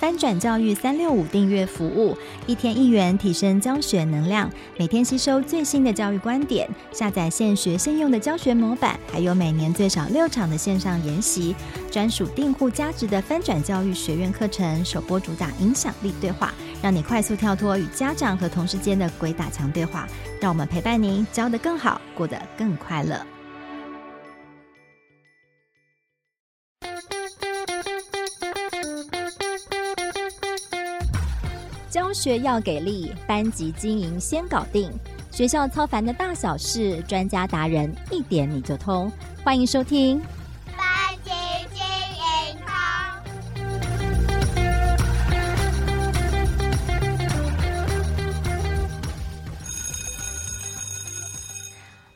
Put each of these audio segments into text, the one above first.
翻转教育三六五订阅服务，一天一元提升教学能量，每天吸收最新的教育观点，下载现学现用的教学模板，还有每年最少六场的线上研习，专属订户加值的翻转教育学院课程，首播主打影响力对话，让你快速跳脱与家长和同事间的鬼打墙对话，让我们陪伴您教得更好，过得更快乐。教学要给力，班级经营先搞定。学校操烦的大小事，专家达人一点你就通。欢迎收听。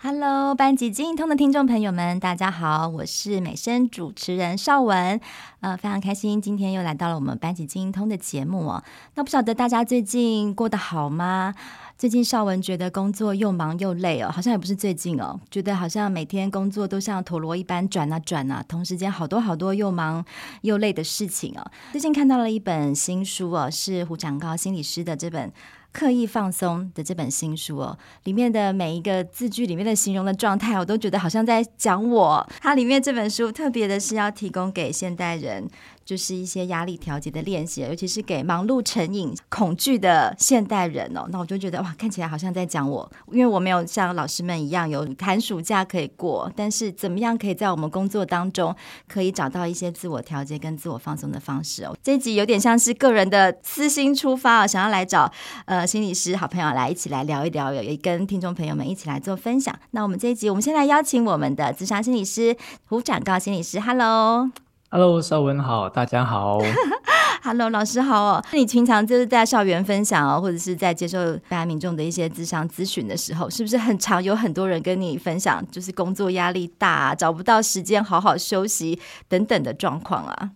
Hello，班级经营通的听众朋友们，大家好，我是美声主持人邵文，呃，非常开心今天又来到了我们班级经营通的节目哦。那不晓得大家最近过得好吗？最近邵文觉得工作又忙又累哦，好像也不是最近哦，觉得好像每天工作都像陀螺一般转啊转啊，同时间好多好多又忙又累的事情哦。最近看到了一本新书哦，是胡长高心理师的这本。刻意放松的这本新书哦，里面的每一个字句里面的形容的状态，我都觉得好像在讲我。它里面这本书特别的是要提供给现代人。就是一些压力调节的练习，尤其是给忙碌成瘾、恐惧的现代人哦。那我就觉得哇，看起来好像在讲我，因为我没有像老师们一样有寒暑假可以过。但是怎么样可以在我们工作当中可以找到一些自我调节跟自我放松的方式哦？这一集有点像是个人的私心出发啊，想要来找呃心理师好朋友来一起来聊一聊，也跟听众朋友们一起来做分享。那我们这一集，我们先来邀请我们的咨商心理师胡展誥心理师，Hello。Hello，绍文好，大家好。Hello，老师好哦。你平常就是在校园分享哦，或者是在接受大家民众的一些咨商咨询的时候，是不是很常有很多人跟你分享，就是工作压力大啊，找不到时间好好休息等等的状况啊？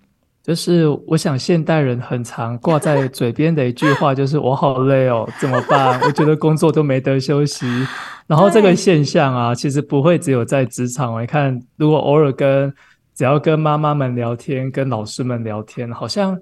就是我想现代人很常挂在嘴边的一句话，就是我好累哦，怎么办？我觉得工作都没得休息。然后这个现象啊，其实不会只有在职场。我看，如果偶尔跟只要跟妈妈们聊天，跟老师们聊天，好像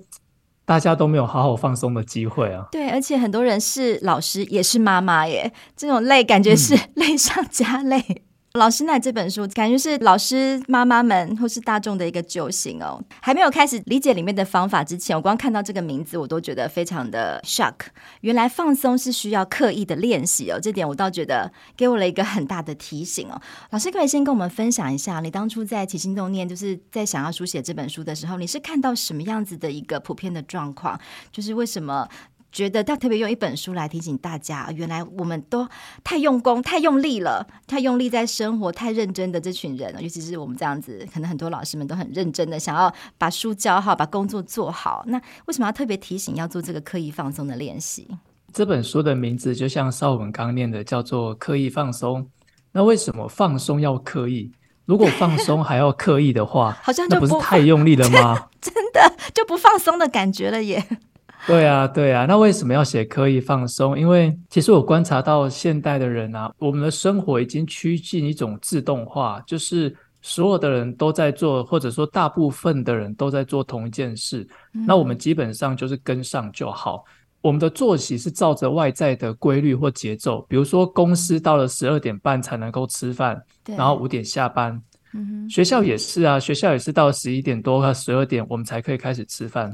大家都没有好好放松的机会啊。对，而且很多人是老师，也是妈妈耶，这种累感觉是 累上加累。嗯老师，那这本书感觉是老师、妈妈们或是大众的一个救星哦。还没有开始理解里面的方法之前，我光看到这个名字，我都觉得非常的 shock。原来放松是需要刻意的练习哦，这点我倒觉得给我了一个很大的提醒哦。老师，可，可以先跟我们分享一下，你当初在起心动念，就是在想要书写这本书的时候，你是看到什么样子的一个普遍的状况？就是为什么？觉得他特别用一本书来提醒大家，原来我们都太用功、太用力了，太用力在生活、太认真的这群人，尤其是我们这样子，可能很多老师们都很认真的想要把书教好、把工作做好。那为什么要特别提醒要做这个刻意放松的练习？这本书的名字就像邵文刚念的，叫做“刻意放松”。那为什么放松要刻意？如果放松还要刻意的话，好像就不，是太用力了吗？真的就不放松的感觉了耶。对啊，对啊，那为什么要写刻意放松？因为其实我观察到现代的人啊，我们的生活已经趋近一种自动化，就是所有的人都在做，或者说大部分的人都在做同一件事，嗯、那我们基本上就是跟上就好。我们的作息是照着外在的规律或节奏，比如说公司到了十二点半才能够吃饭，然后五点下班。嗯、学校也是啊，学校也是到十一点多和十二点我们才可以开始吃饭。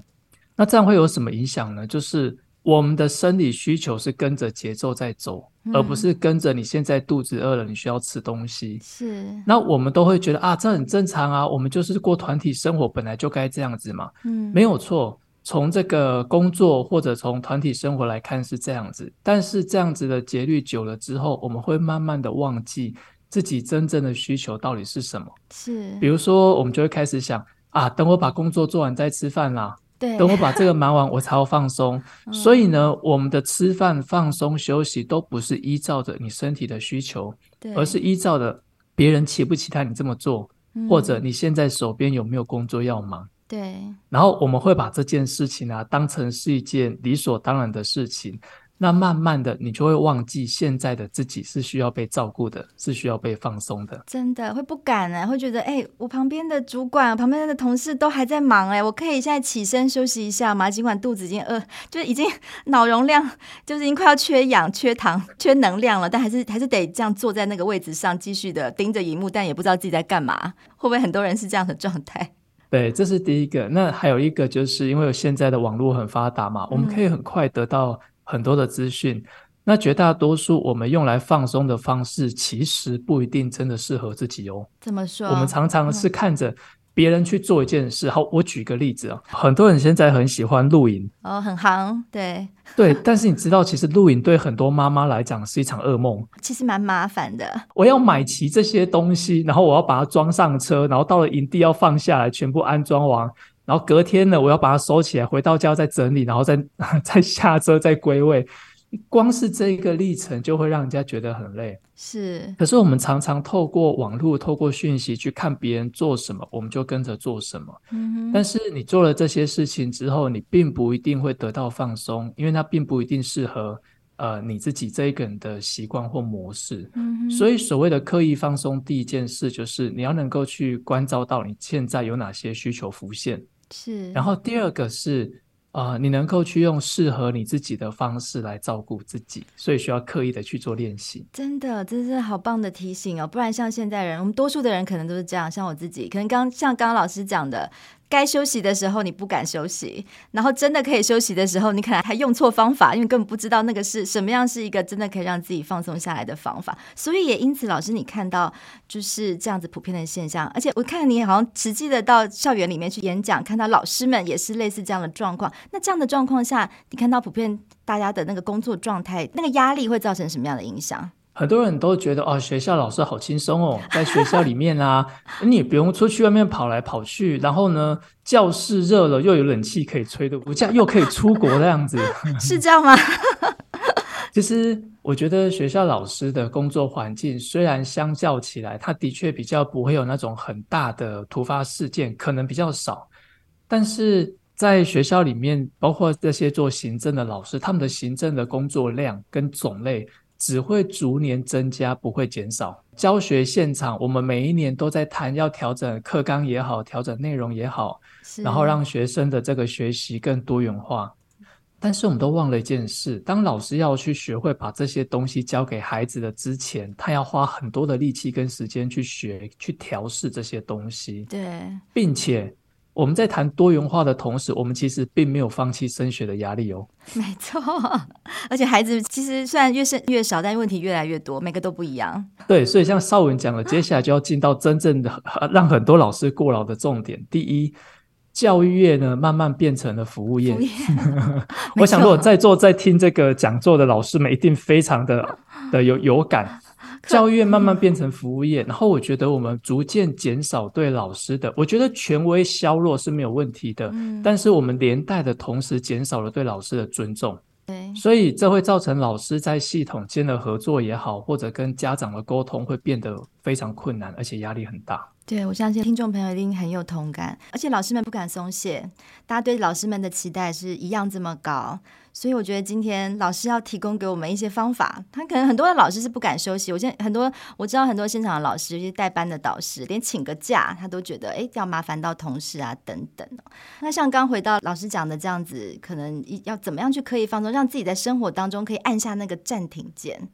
那这样会有什么影响呢？就是我们的生理需求是跟着节奏在走，嗯、而不是跟着你现在肚子饿了，你需要吃东西。是。那我们都会觉得啊，这很正常啊，我们就是过团体生活，本来就该这样子嘛。嗯，没有错。从这个工作或者从团体生活来看是这样子，但是这样子的节律久了之后，我们会慢慢的忘记自己真正的需求到底是什么。是。比如说，我们就会开始想啊，等我把工作做完再吃饭啦。对，等我把这个忙完，我才要放松。嗯、所以呢，我们的吃饭、放松、休息都不是依照着你身体的需求，而是依照着别人期不期待你这么做，嗯、或者你现在手边有没有工作要忙。对。然后我们会把这件事情啊当成是一件理所当然的事情，那慢慢的，你就会忘记现在的自己是需要被照顾的，是需要被放松的。真的会不敢呢、欸？会觉得哎、欸，我旁边的主管、旁边的同事都还在忙哎、欸，我可以现在起身休息一下吗？尽管肚子已经饿，就是已经脑容量就是已经快要缺氧、缺糖、缺能量了，但还是还是得这样坐在那个位置上，继续的盯着荧幕，但也不知道自己在干嘛。会不会很多人是这样的状态？对，这是第一个。那还有一个，就是因为现在的网络很发达嘛，我们可以很快得到。很多的资讯，那绝大多数我们用来放松的方式，其实不一定真的适合自己哦。怎么说？我们常常是看着别人去做一件事。好，我举个例子啊，很多人现在很喜欢露营哦，很行，对对。但是你知道，其实露营对很多妈妈来讲是一场噩梦，其实蛮麻烦的。我要买齐这些东西，然后我要把它装上车，然后到了营地要放下来，全部安装完。然后隔天呢，我要把它收起来，回到家再整理，然后再 再下车再归位。光是这一个历程就会让人家觉得很累。是。可是我们常常透过网络、透过讯息去看别人做什么，我们就跟着做什么。嗯。但是你做了这些事情之后，你并不一定会得到放松，因为它并不一定适合呃你自己这一个人的习惯或模式。嗯。所以所谓的刻意放松，第一件事就是你要能够去关照到你现在有哪些需求浮现。是，然后第二个是，呃，你能够去用适合你自己的方式来照顾自己，所以需要刻意的去做练习。真的，这是好棒的提醒哦！不然像现在人，我们多数的人可能都是这样，像我自己，可能刚像刚刚老师讲的。该休息的时候你不敢休息，然后真的可以休息的时候，你可能还用错方法，因为根本不知道那个是什么样是一个真的可以让自己放松下来的方法。所以也因此，老师你看到就是这样子普遍的现象，而且我看你好像实际的到校园里面去演讲，看到老师们也是类似这样的状况。那这样的状况下，你看到普遍大家的那个工作状态，那个压力会造成什么样的影响？很多人都觉得哦，学校老师好轻松哦，在学校里面啊，你也不用出去外面跑来跑去，然后呢，教室热了又有冷气可以吹的，暑假又可以出国这样子，是这样吗？其实我觉得学校老师的工作环境虽然相较起来，他的确比较不会有那种很大的突发事件，可能比较少，但是在学校里面，包括这些做行政的老师，他们的行政的工作量跟种类。只会逐年增加，不会减少。教学现场，我们每一年都在谈要调整课纲也好，调整内容也好，然后让学生的这个学习更多元化。但是我们都忘了一件事：当老师要去学会把这些东西教给孩子的之前，他要花很多的力气跟时间去学，去调试这些东西。对，并且。我们在谈多元化的同时，我们其实并没有放弃升学的压力哦。没错，而且孩子其实虽然越生越少，但问题越来越多，每个都不一样。对，所以像绍文讲的，接下来就要进到真正的让很多老师过劳的重点。第一，教育业呢慢慢变成了服务业。服务业 我想，如果在座在听这个讲座的老师们，一定非常的的有有感。教育业慢慢变成服务业，然后我觉得我们逐渐减少对老师的，我觉得权威削弱是没有问题的，嗯，但是我们连带的同时减少了对老师的尊重，对，所以这会造成老师在系统间的合作也好，或者跟家长的沟通会变得非常困难，而且压力很大。对，我相信听众朋友一定很有同感，而且老师们不敢松懈，大家对老师们的期待是一样这么高。所以我觉得今天老师要提供给我们一些方法，他可能很多的老师是不敢休息。我现在很多我知道很多现场的老师，尤其带班的导师，连请个假他都觉得哎要麻烦到同事啊等等。那像刚回到老师讲的这样子，可能要怎么样去刻意放松，让自己在生活当中可以按下那个暂停键。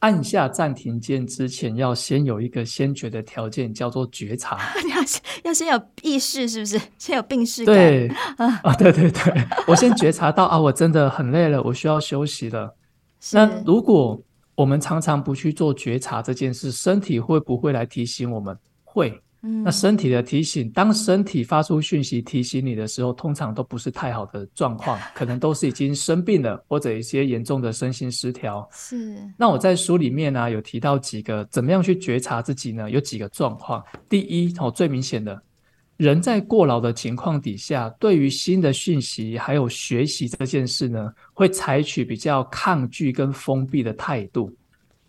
按下暂停键之前，要先有一个先决的条件，叫做觉察。你要先要先有意识，是不是？先有病识感。对 啊，对对对，我先觉察到啊，我真的很累了，我需要休息了。那如果我们常常不去做觉察这件事，身体会不会来提醒我们？会。那身体的提醒，当身体发出讯息提醒你的时候，通常都不是太好的状况，可能都是已经生病了，或者一些严重的身心失调。是。那我在书里面呢、啊，有提到几个怎么样去觉察自己呢？有几个状况。第一，哦，最明显的，人在过劳的情况底下，对于新的讯息还有学习这件事呢，会采取比较抗拒跟封闭的态度。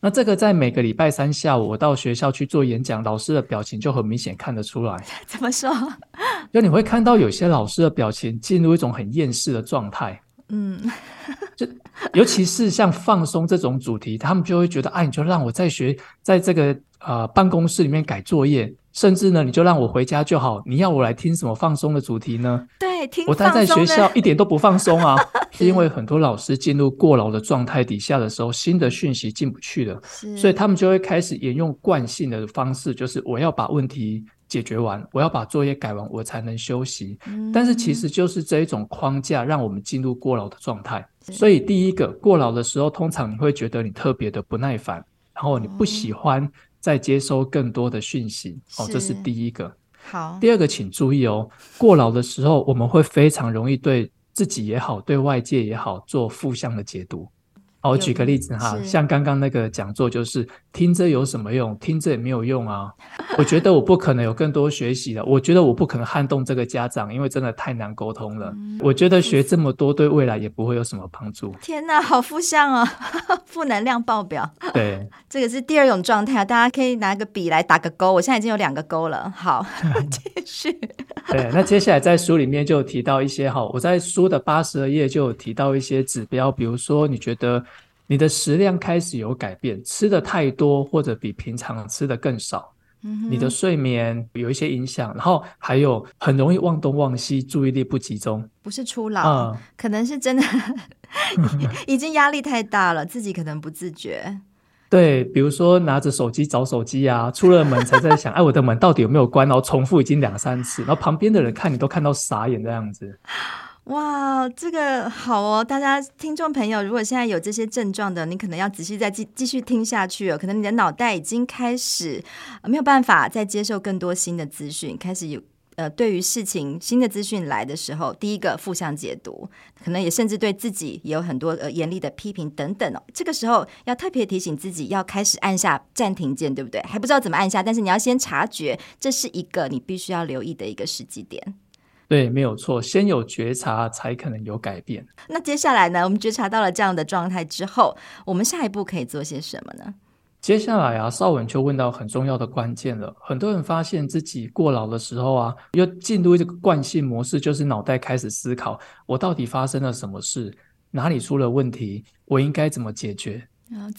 那这个在每个礼拜三下午，我到学校去做演讲，老师的表情就很明显看得出来。怎么说？就你会看到有些老师的表情进入一种很厌世的状态。嗯，就尤其是像放松这种主题，他们就会觉得，哎、啊，你就让我在学，在这个呃办公室里面改作业，甚至呢，你就让我回家就好。你要我来听什么放松的主题呢？对，听我待在学校 一点都不放松啊，是因为很多老师进入过劳的状态底下的时候，新的讯息进不去了，所以他们就会开始沿用惯性的方式，就是我要把问题。解决完，我要把作业改完，我才能休息。嗯、但是其实就是这一种框架，让我们进入过劳的状态。所以第一个过劳的时候，通常你会觉得你特别的不耐烦，然后你不喜欢再接收更多的讯息。哦，这是第一个。好。第二个，请注意哦，过劳的时候，我们会非常容易对自己也好，对外界也好，做负向的解读。好，我举个例子哈，像刚刚那个讲座，就是听着有什么用？听着也没有用啊。我觉得我不可能有更多学习的，我觉得我不可能撼动这个家长，因为真的太难沟通了。嗯、我觉得学这么多对未来也不会有什么帮助。天哪，好负向哦，负能量爆表。对，这个是第二种状态啊，大家可以拿个笔来打个勾。我现在已经有两个勾了。好，继续。对，那接下来在书里面就有提到一些哈，我在书的八十二页就有提到一些指标，比如说你觉得。你的食量开始有改变，吃的太多或者比平常吃的更少，嗯、你的睡眠有一些影响，然后还有很容易忘东忘西，注意力不集中。不是初老，嗯、可能是真的 已经压力太大了，自己可能不自觉。对，比如说拿着手机找手机啊，出了门才在想，哎，我的门到底有没有关？然后重复已经两三次，然后旁边的人看你都看到傻眼这样子。哇，这个好哦！大家听众朋友，如果现在有这些症状的，你可能要仔细再继继续听下去哦。可能你的脑袋已经开始没有办法再接受更多新的资讯，开始有呃，对于事情新的资讯来的时候，第一个负向解读，可能也甚至对自己也有很多呃严厉的批评等等哦。这个时候要特别提醒自己，要开始按下暂停键，对不对？还不知道怎么按下，但是你要先察觉，这是一个你必须要留意的一个时机点。对，没有错。先有觉察，才可能有改变。那接下来呢？我们觉察到了这样的状态之后，我们下一步可以做些什么呢？接下来啊，邵文就问到很重要的关键了。很多人发现自己过劳的时候啊，又进入这个惯性模式，就是脑袋开始思考：我到底发生了什么事？哪里出了问题？我应该怎么解决？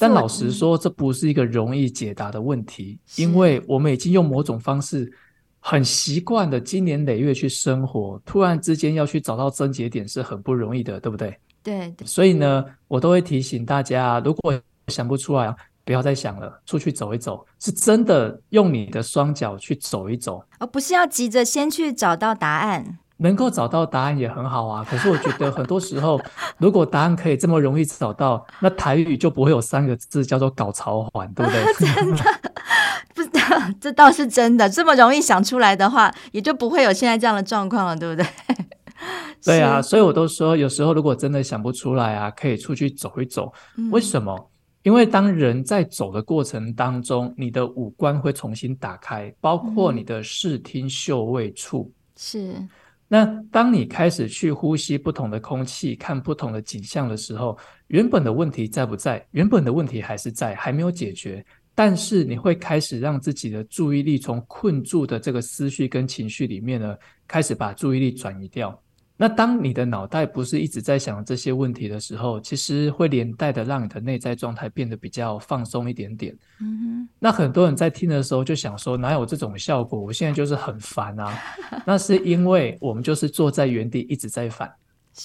但老实说，这不是一个容易解答的问题，因为我们已经用某种方式。很习惯的经年累月去生活，突然之间要去找到症结点是很不容易的，对不对？对，对。所以呢，我都会提醒大家，如果想不出来啊，不要再想了，出去走一走，是真的用你的双脚去走一走，而不是要急着先去找到答案。能够找到答案也很好啊，可是我觉得很多时候，如果答案可以这么容易找到，那台语就不会有三个字叫做“搞潮环”，对不对？真的，不知道，这倒是真的。这么容易想出来的话，也就不会有现在这样的状况了，对不对？对啊，所以我都说，有时候如果真的想不出来啊，可以出去走一走。为什么？嗯、因为当人在走的过程当中，你的五官会重新打开，包括你的视听嗅味触。是。那当你开始去呼吸不同的空气，看不同的景象的时候，原本的问题在不在？原本的问题还是在，还没有解决。但是你会开始让自己的注意力从困住的这个思绪跟情绪里面呢，开始把注意力转移掉。那当你的脑袋不是一直在想这些问题的时候，其实会连带的让你的内在状态变得比较放松一点点。嗯哼。那很多人在听的时候就想说，哪有这种效果？我现在就是很烦啊。那是因为我们就是坐在原地一直在烦。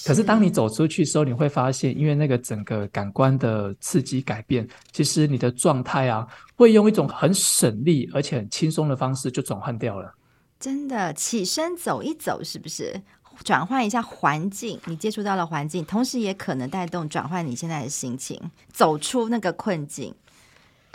可是当你走出去的时候，你会发现，因为那个整个感官的刺激改变，其实你的状态啊，会用一种很省力而且很轻松的方式就转换掉了。真的，起身走一走，是不是？转换一下环境，你接触到了环境，同时也可能带动转换你现在的心情，走出那个困境。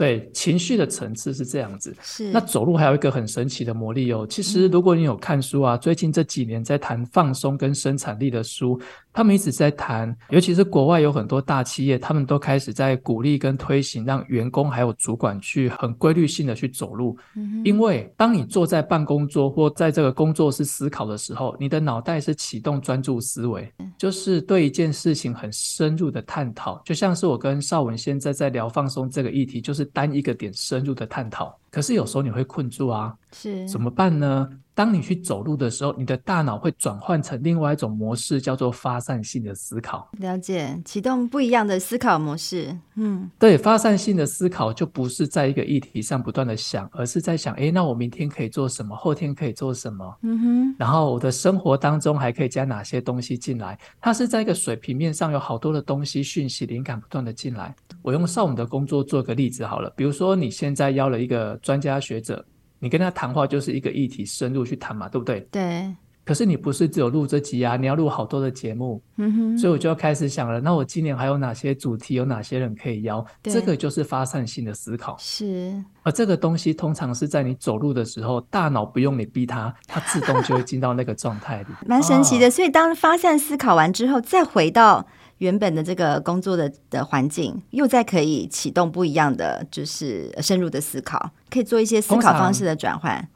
对，情绪的层次是这样子。是。那走路还有一个很神奇的魔力哦。其实如果你有看书啊，嗯、最近这几年在谈放松跟生产力的书，他们一直在谈，尤其是国外有很多大企业，他们都开始在鼓励跟推行，让员工还有主管去很规律性的去走路。嗯。因为当你坐在办公桌或在这个工作室思考的时候，你的脑袋是启动专注思维，就是对一件事情很深入的探讨。就像是我跟邵文现在在聊放松这个议题，就是。单一个点深入的探讨，可是有时候你会困住啊，是怎么办呢？当你去走路的时候，你的大脑会转换成另外一种模式，叫做发散性的思考。了解，启动不一样的思考模式。嗯，对，发散性的思考就不是在一个议题上不断的想，而是在想，诶，那我明天可以做什么？后天可以做什么？嗯哼。然后我的生活当中还可以加哪些东西进来？它是在一个水平面上有好多的东西、讯息、灵感不断的进来。我用上午的工作做个例子好了，比如说你现在邀了一个专家学者。你跟他谈话就是一个议题，深入去谈嘛，对不对？对。可是你不是只有录这集啊，你要录好多的节目。嗯哼。所以我就要开始想了，那我今年还有哪些主题，有哪些人可以邀？这个就是发散性的思考。是。而这个东西通常是在你走路的时候，大脑不用你逼它，它自动就会进到那个状态里。蛮神奇的。所以当发散思考完之后，再回到。原本的这个工作的的环境，又再可以启动不一样的，就是深入的思考，可以做一些思考方式的转换。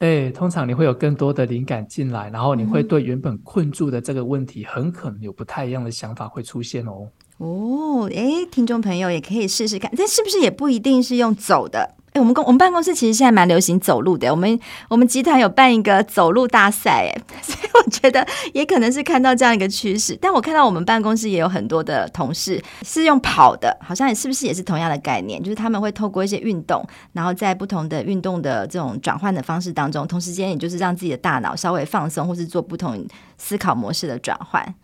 对，通常你会有更多的灵感进来，然后你会对原本困住的这个问题，很可能有不太一样的想法会出现哦。哦，诶，听众朋友也可以试试看，但是不是也不一定是用走的？我们公我们办公室其实现在蛮流行走路的，我们我们集团有办一个走路大赛，哎，所以我觉得也可能是看到这样一个趋势。但我看到我们办公室也有很多的同事是用跑的，好像也是不是也是同样的概念，就是他们会透过一些运动，然后在不同的运动的这种转换的方式当中，同时间也就是让自己的大脑稍微放松，或是做不同思考模式的转换。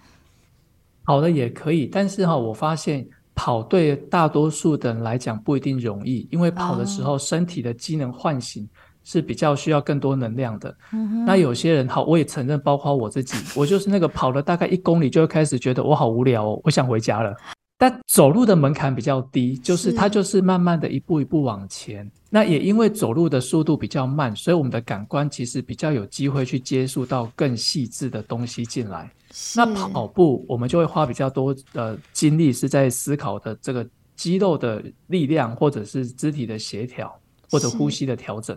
好的，也可以，但是哈，我发现。跑对大多数的人来讲不一定容易，因为跑的时候身体的机能唤醒是比较需要更多能量的。嗯、那有些人好，我也承认，包括我自己，我就是那个跑了大概一公里就会开始觉得我好无聊哦，我想回家了。但走路的门槛比较低，就是它就是慢慢的一步一步往前。那也因为走路的速度比较慢，所以我们的感官其实比较有机会去接触到更细致的东西进来。那跑步，我们就会花比较多的精力是在思考的这个肌肉的力量，或者是肢体的协调，或者呼吸的调整。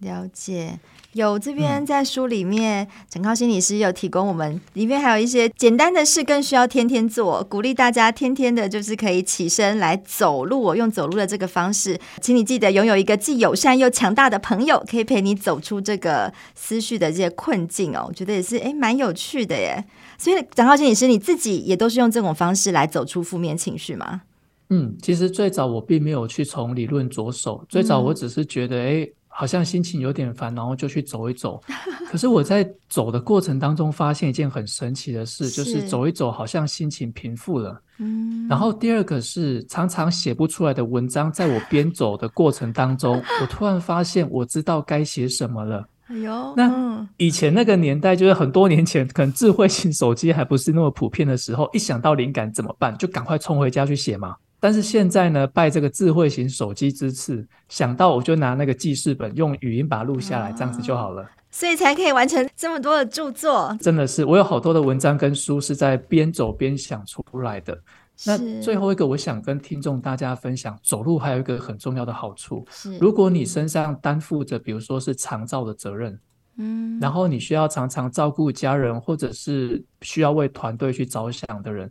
了解，有这边在书里面，展誥心理师有提供我们，里面还有一些简单的事，更需要天天做，鼓励大家天天的，就是可以起身来走路。我用走路的这个方式，请你记得拥有一个既友善又强大的朋友，可以陪你走出这个思绪的这些困境哦。我觉得也是，诶，蛮有趣的耶。所以，展誥心理师，你自己也都是用这种方式来走出负面情绪吗？嗯，其实最早我并没有去从理论着手，最早我只是觉得，诶、嗯。好像心情有点烦，然后就去走一走。可是我在走的过程当中，发现一件很神奇的事，就是走一走，好像心情平复了。嗯。然后第二个是，常常写不出来的文章，在我边走的过程当中，我突然发现，我知道该写什么了。哎呦，那以前那个年代，就是很多年前，可能智慧型手机还不是那么普遍的时候，一想到灵感怎么办，就赶快冲回家去写嘛。但是现在呢，拜这个智慧型手机之赐，想到我就拿那个记事本，用语音把它录下来，这样子就好了。所以才可以完成这么多的著作。真的是，我有好多的文章跟书是在边走边想出来的。那最后一个，我想跟听众大家分享，走路还有一个很重要的好处。是，如果你身上担负着，比如说是长照的责任，嗯，然后你需要常常照顾家人，或者是需要为团队去着想的人。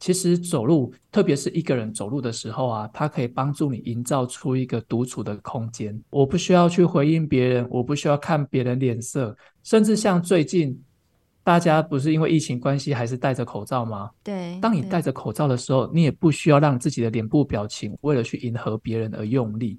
其实走路，特别是一个人走路的时候啊，它可以帮助你营造出一个独处的空间。我不需要去回应别人，我不需要看别人脸色，甚至像最近大家不是因为疫情关系还是戴着口罩吗？对。当你戴着口罩的时候，你也不需要让自己的脸部表情为了去迎合别人而用力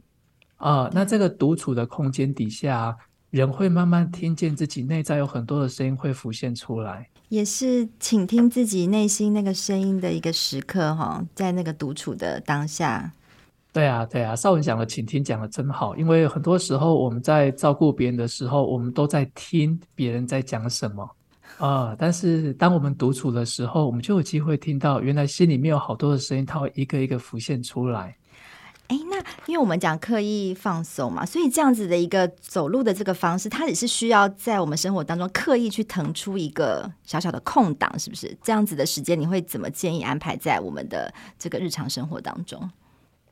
啊。那这个独处的空间底下，人会慢慢听见自己内在有很多的声音会浮现出来。也是倾听自己内心那个声音的一个时刻哈，在那个独处的当下。对啊，对啊，绍文讲的倾听讲的真好，因为很多时候我们在照顾别人的时候，我们都在听别人在讲什么啊、但是当我们独处的时候，我们就有机会听到原来心里面有好多的声音，它会一个一个浮现出来。哎，那因为我们讲刻意放松嘛，所以这样子的一个走路的这个方式，它也是需要在我们生活当中刻意去腾出一个小小的空档，是不是？这样子的时间，你会怎么建议安排在我们的这个日常生活当中？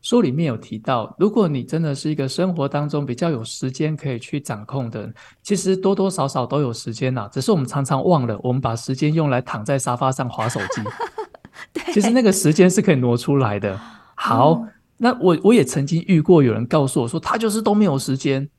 书里面有提到，如果你真的是一个生活当中比较有时间可以去掌控的人，其实多多少少都有时间呐，只是我们常常忘了，我们把时间用来躺在沙发上划手机。对，其实那个时间是可以挪出来的。好。嗯那我我也曾经遇过有人告诉我说，他就是都没有时间。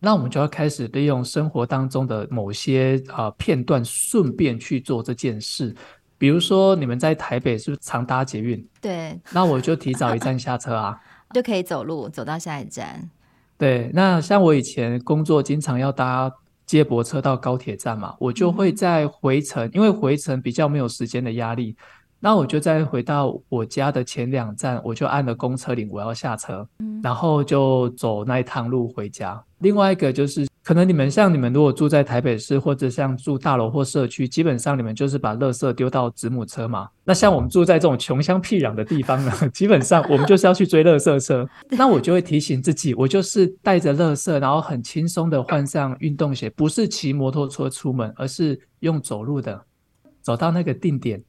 那我们就要开始利用生活当中的某些啊、呃、片段，顺便去做这件事。比如说，你们在台北是不是常搭捷运？对。那我就提早一站下车啊，就可以走路走到下一站。对。那像我以前工作，经常要搭接驳车到高铁站嘛，我就会在回程，嗯、因为回程比较没有时间的压力。那我就再回到我家的前两站，我就按了公车铃，我要下车，嗯，然后就走那一趟路回家。另外一个就是，可能你们像你们如果住在台北市，或者像住大楼或社区，基本上你们就是把垃圾丢到子母车嘛。那像我们住在这种穷乡僻壤的地方呢，基本上我们就是要去追垃圾车。那我就会提醒自己，我就是带着垃圾，然后很轻松的换上运动鞋，不是骑摩托车出门，而是用走路的，走到那个定点。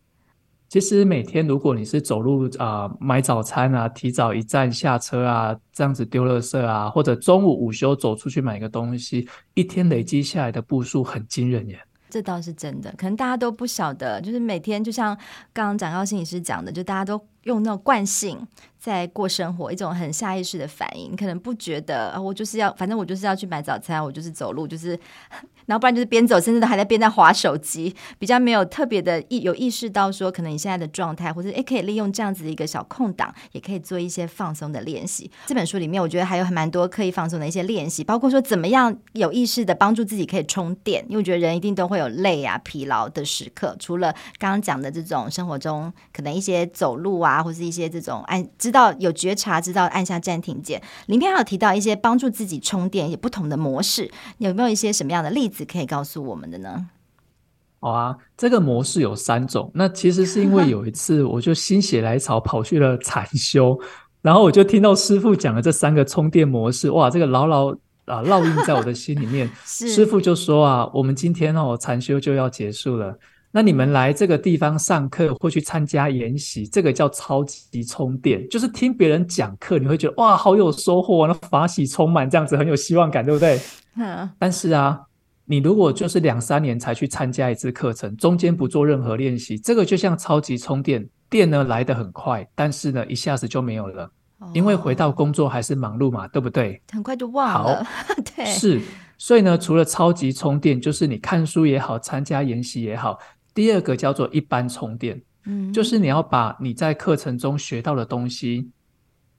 其实每天，如果你是走路啊、买早餐啊，提早一站下车啊，这样子丢垃圾啊，或者中午午休走出去买个东西，一天累积下来的步数很惊人耶。这倒是真的，可能大家都不晓得，就是每天就像刚刚展誥心理师讲的，就大家都用那种惯性在过生活，一种很下意识的反应，你可能不觉得啊，我就是要，反正我就是要去买早餐，我就是走路，就是。然后不然就是边走，甚至都还在边在划手机，比较没有特别的意有意识到说，可能你现在的状态，或者诶可以利用这样子的一个小空档，也可以做一些放松的练习。这本书里面，我觉得还有蛮多刻意放松的一些练习，包括说怎么样有意识的帮助自己可以充电，因为我觉得人一定都会有累啊、疲劳的时刻。除了刚刚讲的这种生活中可能一些走路啊，或是一些这种按知道有觉察，知道按下暂停键，里面还有提到一些帮助自己充电也不同的模式，有没有一些什么样的例子？可以告诉我们的呢？好啊，这个模式有三种。那其实是因为 有一次，我就心血来潮跑去了禅修，然后我就听到师傅讲了这三个充电模式，哇，这个牢牢啊烙印在我的心里面。师傅就说啊，我们今天哦禅修就要结束了，那你们来这个地方上课或去参加研习，这个叫超级充电，就是听别人讲课，你会觉得哇，好有收获，那法喜充满，这样子很有希望感，对不对？嗯。但是啊。你如果就是两三年才去参加一次课程，中间不做任何练习，这个就像超级充电，电呢来得很快，但是呢一下子就没有了，哦、因为回到工作还是忙碌嘛，对不对？很快就忘了。好 对，是，所以呢，除了超级充电，就是你看书也好，参加研习也好，第二个叫做一般充电，嗯，就是你要把你在课程中学到的东西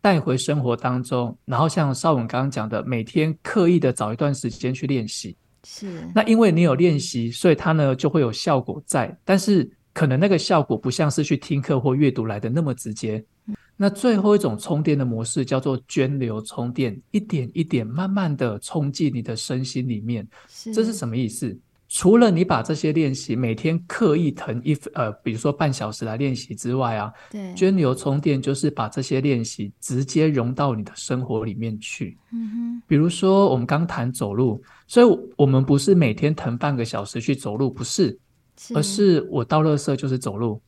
带回生活当中，然后像邵文刚刚讲的，每天刻意的找一段时间去练习。是，那因为你有练习，所以它呢就会有效果在，但是可能那个效果不像是去听课或阅读来的那么直接。嗯、那最后一种充电的模式叫做涓流充电，一点一点慢慢的冲进你的身心里面。是，这是什么意思？除了你把这些练习每天刻意腾一呃，比如说半小时来练习之外啊，对，涓流充电就是把这些练习直接融到你的生活里面去。嗯哼，比如说我们刚谈走路，所以我们不是每天腾半个小时去走路，不是，是而是我倒垃圾就是走路，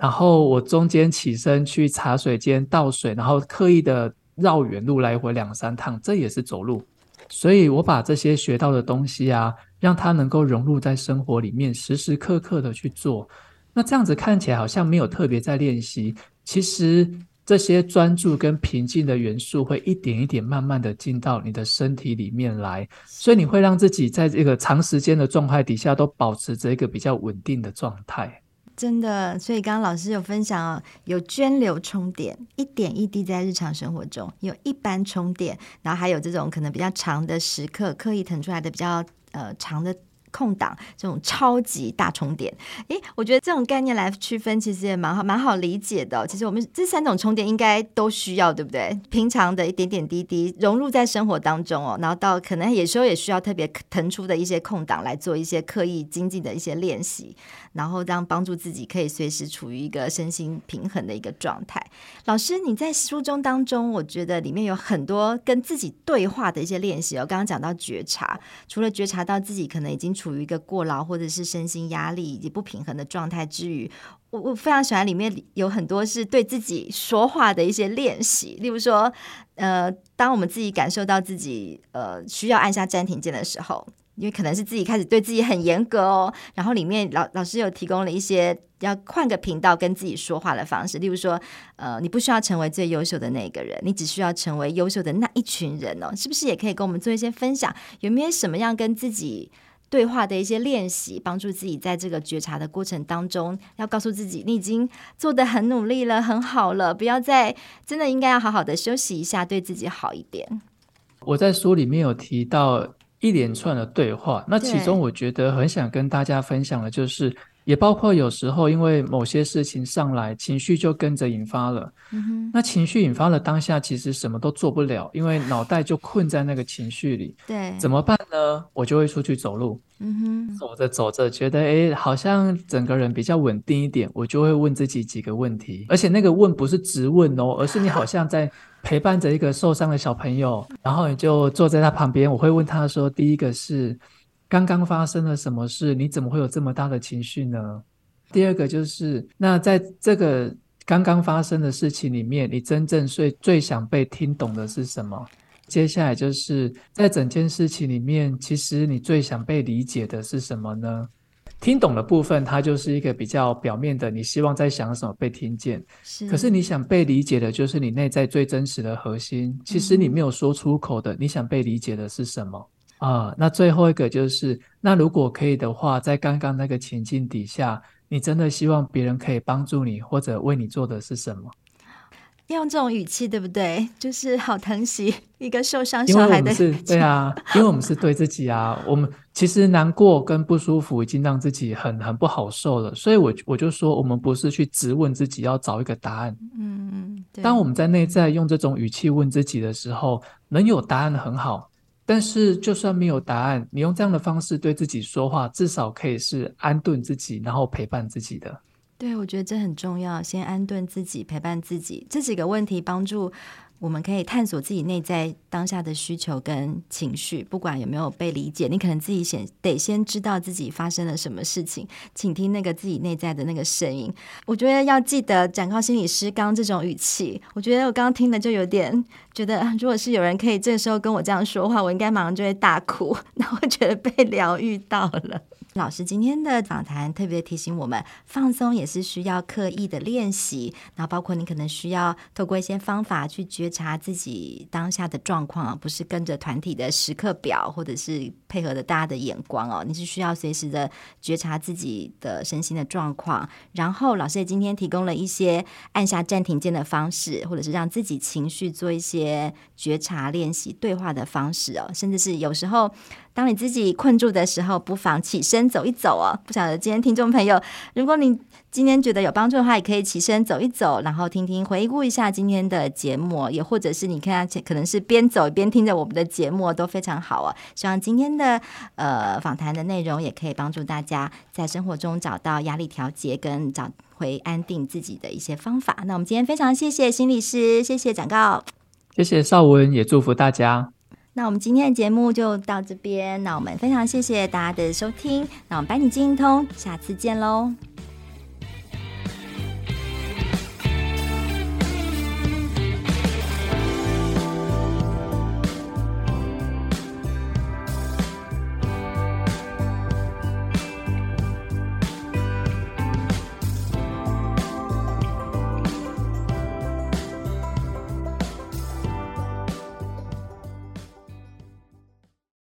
然后我中间起身去茶水间倒水，然后刻意的绕远路来回两三趟，这也是走路。所以我把这些学到的东西啊。让它能够融入在生活里面，时时刻刻的去做。那这样子看起来好像没有特别在练习，其实这些专注跟平静的元素会一点一点慢慢的进到你的身体里面来，所以你会让自己在这个长时间的状态底下都保持着一个比较稳定的状态。真的，所以刚刚老师有分享哦，有涓流充电，一点一滴在日常生活中；有一般充电，然后还有这种可能比较长的时刻，刻意腾出来的比较。呃，长的空档，这种超级大充电，诶，我觉得这种概念来区分，其实也蛮好，蛮好理解的。其实我们这三种充电应该都需要，对不对？平常的一点点滴滴融入在生活当中哦，然后到可能有时候也需要特别腾出的一些空档来做一些刻意精进的一些练习，然后这样帮助自己可以随时处于一个身心平衡的一个状态。老师，你在书中当中，我觉得里面有很多跟自己对话的一些练习哦。刚刚讲到觉察，除了觉察到自己可能已经处处于一个过劳或者是身心压力以及不平衡的状态之余，我我非常喜欢里面有很多是对自己说话的一些练习。例如说，呃，当我们自己感受到自己呃需要按下暂停键的时候，因为可能是自己开始对自己很严格哦。然后里面老老师有提供了一些要换个频道跟自己说话的方式，例如说，呃，你不需要成为最优秀的那个人，你只需要成为优秀的那一群人哦。是不是也可以跟我们做一些分享？有没有什么样跟自己对话的一些练习，帮助自己在这个觉察的过程当中，要告诉自己，你已经做得很努力了，很好了，不要再真的应该要好好的休息一下，对自己好一点。我在书里面有提到一连串的对话，那其中我觉得很想跟大家分享的就是，也包括有时候因为某些事情上来，情绪就跟着引发了。嗯哼，那情绪引发了当下，其实什么都做不了，因为脑袋就困在那个情绪里。对，怎么办呢？我就会出去走路。嗯哼，走着走着，觉得诶，好像整个人比较稳定一点，我就会问自己几个问题，而且那个问不是直问哦，而是你好像在。陪伴着一个受伤的小朋友，然后你就坐在他旁边。我会问他说：“第一个是刚刚发生了什么事？你怎么会有这么大的情绪呢？”第二个就是那在这个刚刚发生的事情里面，你真正最最想被听懂的是什么？接下来就是在整件事情里面，其实你最想被理解的是什么呢？听懂的部分，它就是一个比较表面的，你希望在想什么被听见。是。可是你想被理解的，就是你内在最真实的核心。其实你没有说出口的，嗯、你想被理解的是什么啊？那最后一个就是，那如果可以的话，在刚刚那个情境底下，你真的希望别人可以帮助你或者为你做的是什么？用这种语气对不对？就是好疼惜一个受伤小孩的对啊，因为我们是对自己啊。我们其实难过跟不舒服已经让自己很很不好受了，所以我我就说，我们不是去质问自己要找一个答案。嗯嗯。当我们在内在用这种语气问自己的时候，能有答案很好。但是就算没有答案，你用这样的方式对自己说话，至少可以是安顿自己，然后陪伴自己的。对，我觉得这很重要。先安顿自己，陪伴自己，这几个问题帮助我们可以探索自己内在当下的需求跟情绪。不管有没有被理解，你可能自己先得先知道自己发生了什么事情，请听那个自己内在的那个声音。我觉得要记得展誥心理师刚刚这种语气，我觉得我刚刚听的就有点觉得，如果是有人可以这时候跟我这样说话，我应该马上就会大哭，然后觉得被疗愈到了。老师今天的访谈特别提醒我们，放松也是需要刻意的练习。然后包括你可能需要透过一些方法去觉察自己当下的状况，不是跟着团体的时刻表，或者是配合着大家的眼光哦。你是需要随时的觉察自己的身心的状况。然后老师也今天提供了一些按下暂停键的方式，或者是让自己情绪做一些觉察练习对话的方式哦，甚至是有时候。当你自己困住的时候，不妨起身走一走哦。不晓得今天听众朋友，如果你今天觉得有帮助的话，也可以起身走一走，然后听听回顾一下今天的节目，也或者是你看，可能是边走边听着我们的节目都非常好哦。希望今天的呃访谈的内容也可以帮助大家在生活中找到压力调节跟找回安定自己的一些方法。那我们今天非常谢谢心理师，谢谢展告，谢谢邵文，也祝福大家。那我们今天的节目就到这边，那我们非常谢谢大家的收听，那我们班尼精通，下次见喽。